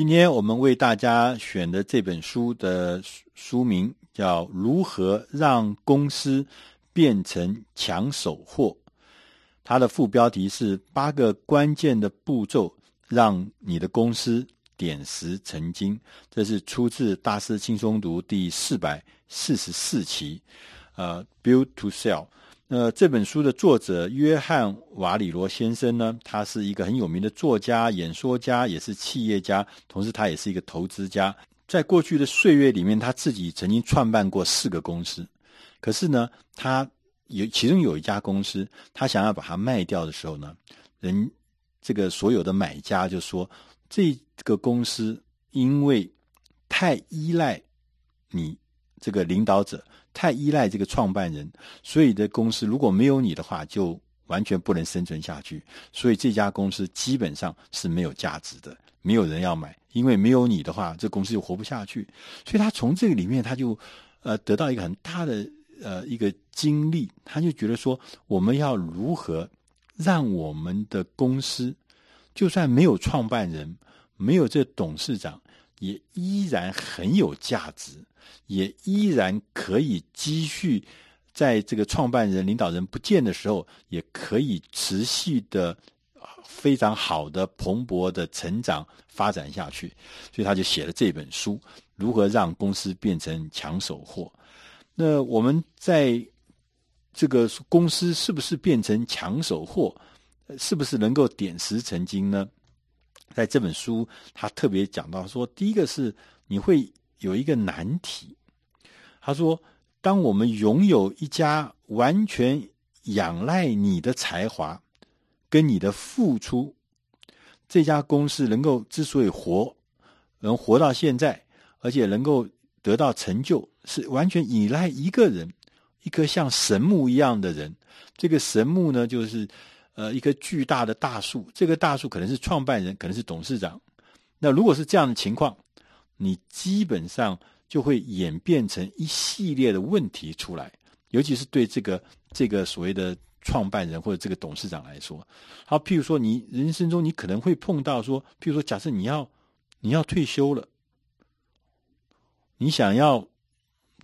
今天我们为大家选的这本书的书名叫《如何让公司变成抢手货》，它的副标题是“八个关键的步骤，让你的公司点石成金”。这是出自《大师轻松读》第四百四十四期，呃，Build to Sell。那这本书的作者约翰瓦里罗先生呢，他是一个很有名的作家、演说家，也是企业家，同时他也是一个投资家。在过去的岁月里面，他自己曾经创办过四个公司。可是呢，他有其中有一家公司，他想要把它卖掉的时候呢，人这个所有的买家就说，这个公司因为太依赖你这个领导者。太依赖这个创办人，所以的公司如果没有你的话，就完全不能生存下去。所以这家公司基本上是没有价值的，没有人要买，因为没有你的话，这公司就活不下去。所以他从这个里面，他就呃得到一个很大的呃一个经历，他就觉得说，我们要如何让我们的公司，就算没有创办人，没有这董事长，也依然很有价值。也依然可以继续在这个创办人、领导人不见的时候，也可以持续的非常好的蓬勃的成长发展下去。所以他就写了这本书：如何让公司变成抢手货。那我们在这个公司是不是变成抢手货？是不是能够点石成金呢？在这本书，他特别讲到说，第一个是你会。有一个难题，他说：“当我们拥有一家完全仰赖你的才华跟你的付出，这家公司能够之所以活，能活到现在，而且能够得到成就，是完全依赖一个人，一个像神木一样的人。这个神木呢，就是呃一棵巨大的大树。这个大树可能是创办人，可能是董事长。那如果是这样的情况，你基本上就会演变成一系列的问题出来，尤其是对这个这个所谓的创办人或者这个董事长来说。好，譬如说你人生中你可能会碰到说，譬如说假设你要你要退休了，你想要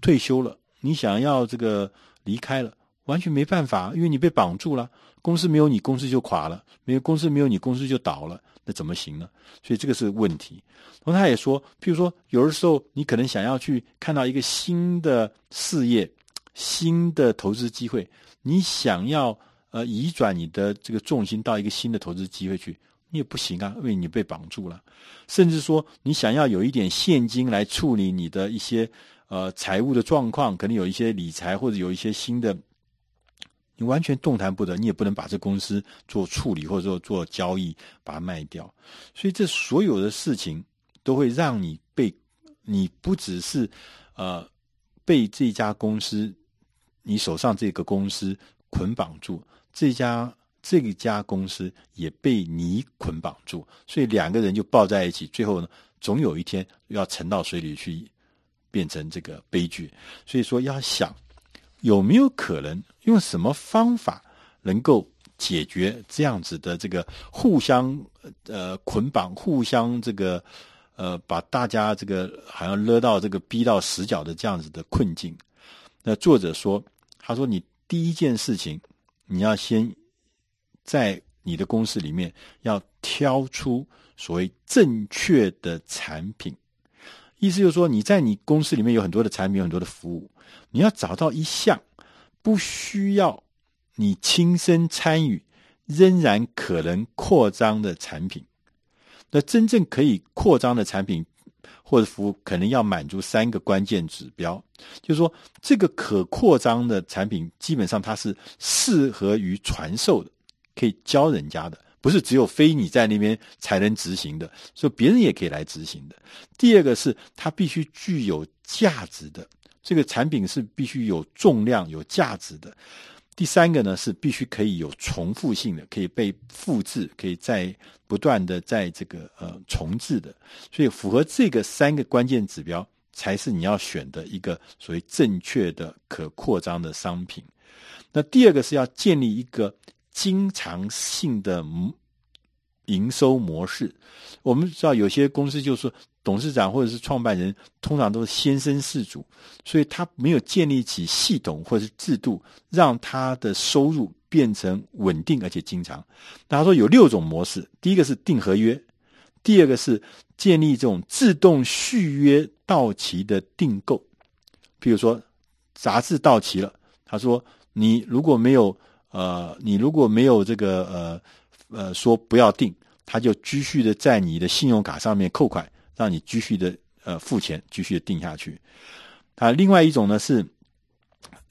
退休了，你想要这个离开了，完全没办法，因为你被绑住了，公司没有你，公司就垮了；没有公司没有你，公司就倒了。那怎么行呢？所以这个是问题。然后他也说，譬如说，有的时候你可能想要去看到一个新的事业、新的投资机会，你想要呃移转你的这个重心到一个新的投资机会去，你也不行啊，因为你被绑住了。甚至说，你想要有一点现金来处理你的一些呃财务的状况，可能有一些理财或者有一些新的。你完全动弹不得，你也不能把这公司做处理或者说做交易，把它卖掉。所以这所有的事情都会让你被，你不只是呃被这家公司，你手上这个公司捆绑住，这家这一家公司也被你捆绑住，所以两个人就抱在一起，最后呢，总有一天要沉到水里去，变成这个悲剧。所以说要想。有没有可能用什么方法能够解决这样子的这个互相呃捆绑、互相这个呃把大家这个好像勒到这个逼到死角的这样子的困境？那作者说，他说你第一件事情，你要先在你的公司里面要挑出所谓正确的产品。意思就是说，你在你公司里面有很多的产品，有很多的服务，你要找到一项不需要你亲身参与，仍然可能扩张的产品。那真正可以扩张的产品或者服务，可能要满足三个关键指标，就是说，这个可扩张的产品，基本上它是适合于传授的，可以教人家的。不是只有非你在那边才能执行的，所以别人也可以来执行的。第二个是它必须具有价值的，这个产品是必须有重量、有价值的。第三个呢是必须可以有重复性的，可以被复制，可以再不断的在这个呃重置的。所以符合这个三个关键指标，才是你要选的一个所谓正确的可扩张的商品。那第二个是要建立一个。经常性的营收模式。我们知道有些公司就是说，董事长或者是创办人通常都是先生事主，所以他没有建立起系统或者是制度，让他的收入变成稳定而且经常。那他说有六种模式，第一个是订合约，第二个是建立这种自动续约到期的订购，譬如说杂志到期了，他说你如果没有呃，你如果没有这个呃呃说不要订。他就继续的在你的信用卡上面扣款，让你继续的呃付钱，继续的订下去。啊，另外一种呢是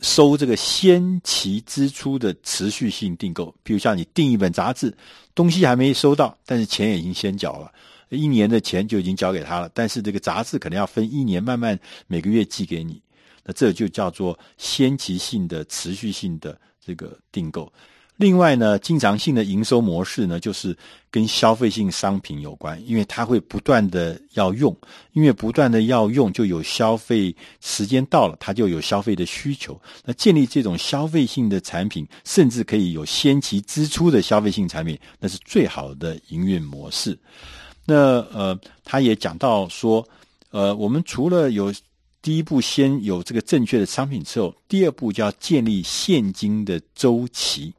收这个先期支出的持续性订购，比如像你订一本杂志，东西还没收到，但是钱已经先缴了，一年的钱就已经交给他了，但是这个杂志可能要分一年慢慢每个月寄给你，那这就叫做先期性的持续性的这个订购。另外呢，经常性的营收模式呢，就是跟消费性商品有关，因为它会不断的要用，因为不断的要用，就有消费时间到了，它就有消费的需求。那建立这种消费性的产品，甚至可以有先期支出的消费性产品，那是最好的营运模式。那呃，他也讲到说，呃，我们除了有第一步先有这个正确的商品之后，第二步就要建立现金的周期。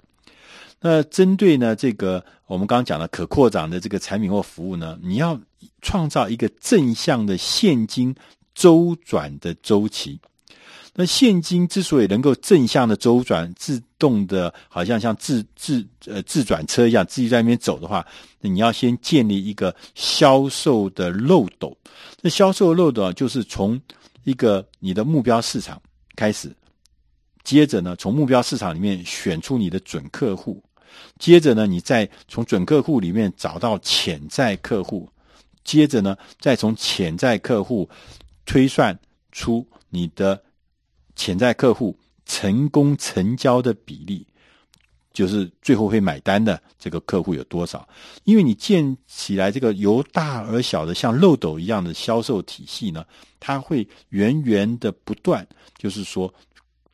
那针对呢，这个我们刚刚讲的可扩展的这个产品或服务呢，你要创造一个正向的现金周转的周期。那现金之所以能够正向的周转，自动的，好像像自自呃自转车一样自己在那边走的话，那你要先建立一个销售的漏斗。那销售漏斗，就是从一个你的目标市场开始。接着呢，从目标市场里面选出你的准客户，接着呢，你再从准客户里面找到潜在客户，接着呢，再从潜在客户推算出你的潜在客户成功成交的比例，就是最后会买单的这个客户有多少。因为你建起来这个由大而小的像漏斗一样的销售体系呢，它会源源的不断，就是说。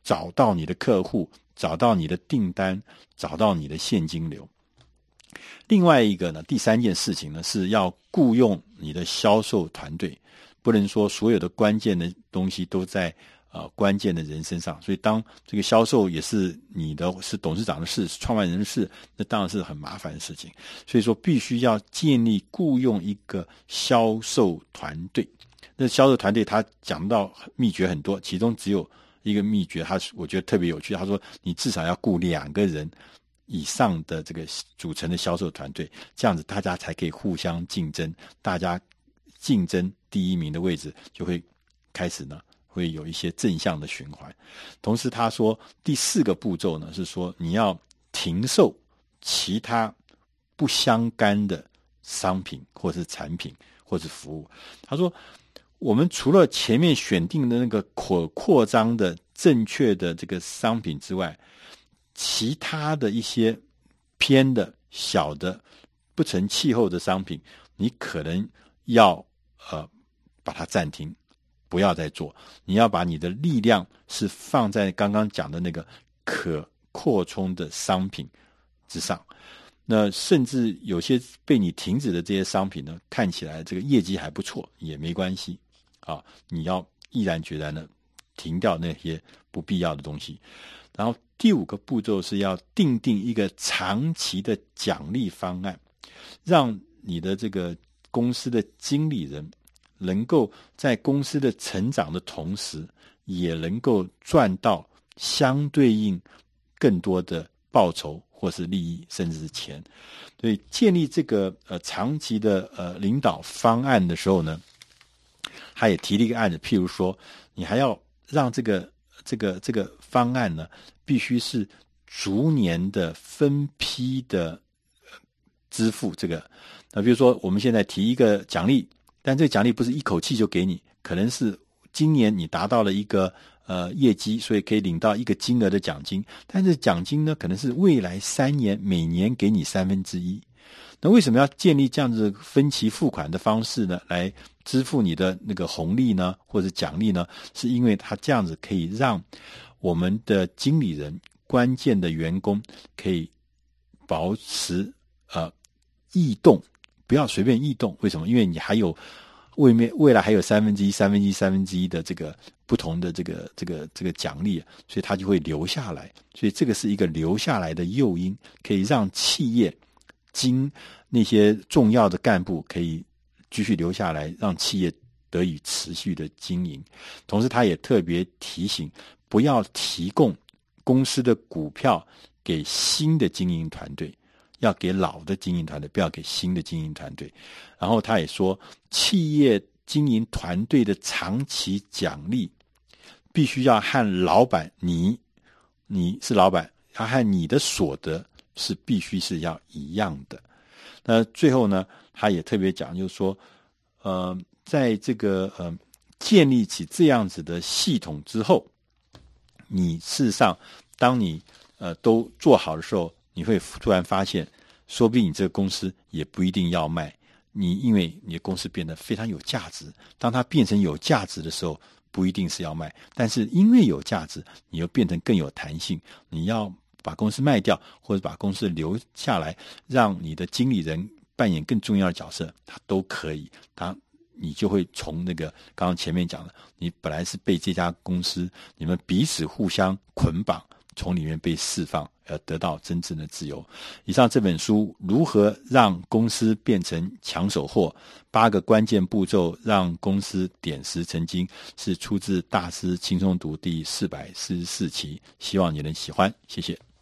找到你的客户，找到你的订单，找到你的现金流。另外一个呢，第三件事情呢，是要雇佣你的销售团队，不能说所有的关键的东西都在呃关键的人身上。所以，当这个销售也是你的是董事长的事，创办人的事，那当然是很麻烦的事情。所以说，必须要建立雇佣一个销售团队。那销售团队他讲到秘诀很多，其中只有。一个秘诀，他我觉得特别有趣。他说，你至少要雇两个人以上的这个组成的销售团队，这样子大家才可以互相竞争，大家竞争第一名的位置就会开始呢，会有一些正向的循环。同时，他说第四个步骤呢，是说你要停售其他不相干的商品或是产品或是服务。他说。我们除了前面选定的那个可扩张的正确的这个商品之外，其他的一些偏的小的不成气候的商品，你可能要呃把它暂停，不要再做。你要把你的力量是放在刚刚讲的那个可扩充的商品之上。那甚至有些被你停止的这些商品呢，看起来这个业绩还不错，也没关系。啊，你要毅然决然的停掉那些不必要的东西。然后第五个步骤是要订定一个长期的奖励方案，让你的这个公司的经理人能够在公司的成长的同时，也能够赚到相对应更多的报酬或是利益，甚至是钱。所以建立这个呃长期的呃领导方案的时候呢，他也提了一个案子，譬如说，你还要让这个这个这个方案呢，必须是逐年的分批的支付这个。那比如说，我们现在提一个奖励，但这个奖励不是一口气就给你，可能是今年你达到了一个呃业绩，所以可以领到一个金额的奖金，但是奖金呢，可能是未来三年每年给你三分之一。那为什么要建立这样子分期付款的方式呢？来支付你的那个红利呢，或者奖励呢？是因为它这样子可以让我们的经理人、关键的员工可以保持呃异动，不要随便异动。为什么？因为你还有未面未来还有三分之一、三分之一、三分之一的这个不同的这个这个这个奖励，所以他就会留下来。所以这个是一个留下来的诱因，可以让企业经那些重要的干部可以继续留下来，让企业得以持续的经营。同时，他也特别提醒，不要提供公司的股票给新的经营团队。要给老的经营团队，不要给新的经营团队。然后他也说，企业经营团队的长期奖励，必须要和老板你，你是老板，要和你的所得是必须是要一样的。那最后呢，他也特别讲，就是说，呃，在这个呃建立起这样子的系统之后，你事实上，当你呃都做好的时候。你会突然发现，说不定你这个公司也不一定要卖你，因为你的公司变得非常有价值。当它变成有价值的时候，不一定是要卖，但是因为有价值，你又变成更有弹性。你要把公司卖掉，或者把公司留下来，让你的经理人扮演更重要的角色，他都可以。他你就会从那个刚刚前面讲的，你本来是被这家公司，你们彼此互相捆绑。从里面被释放，而得到真正的自由。以上这本书如何让公司变成抢手货？八个关键步骤让公司点石成金，是出自大师轻松读第四百四十四期。希望你能喜欢，谢谢。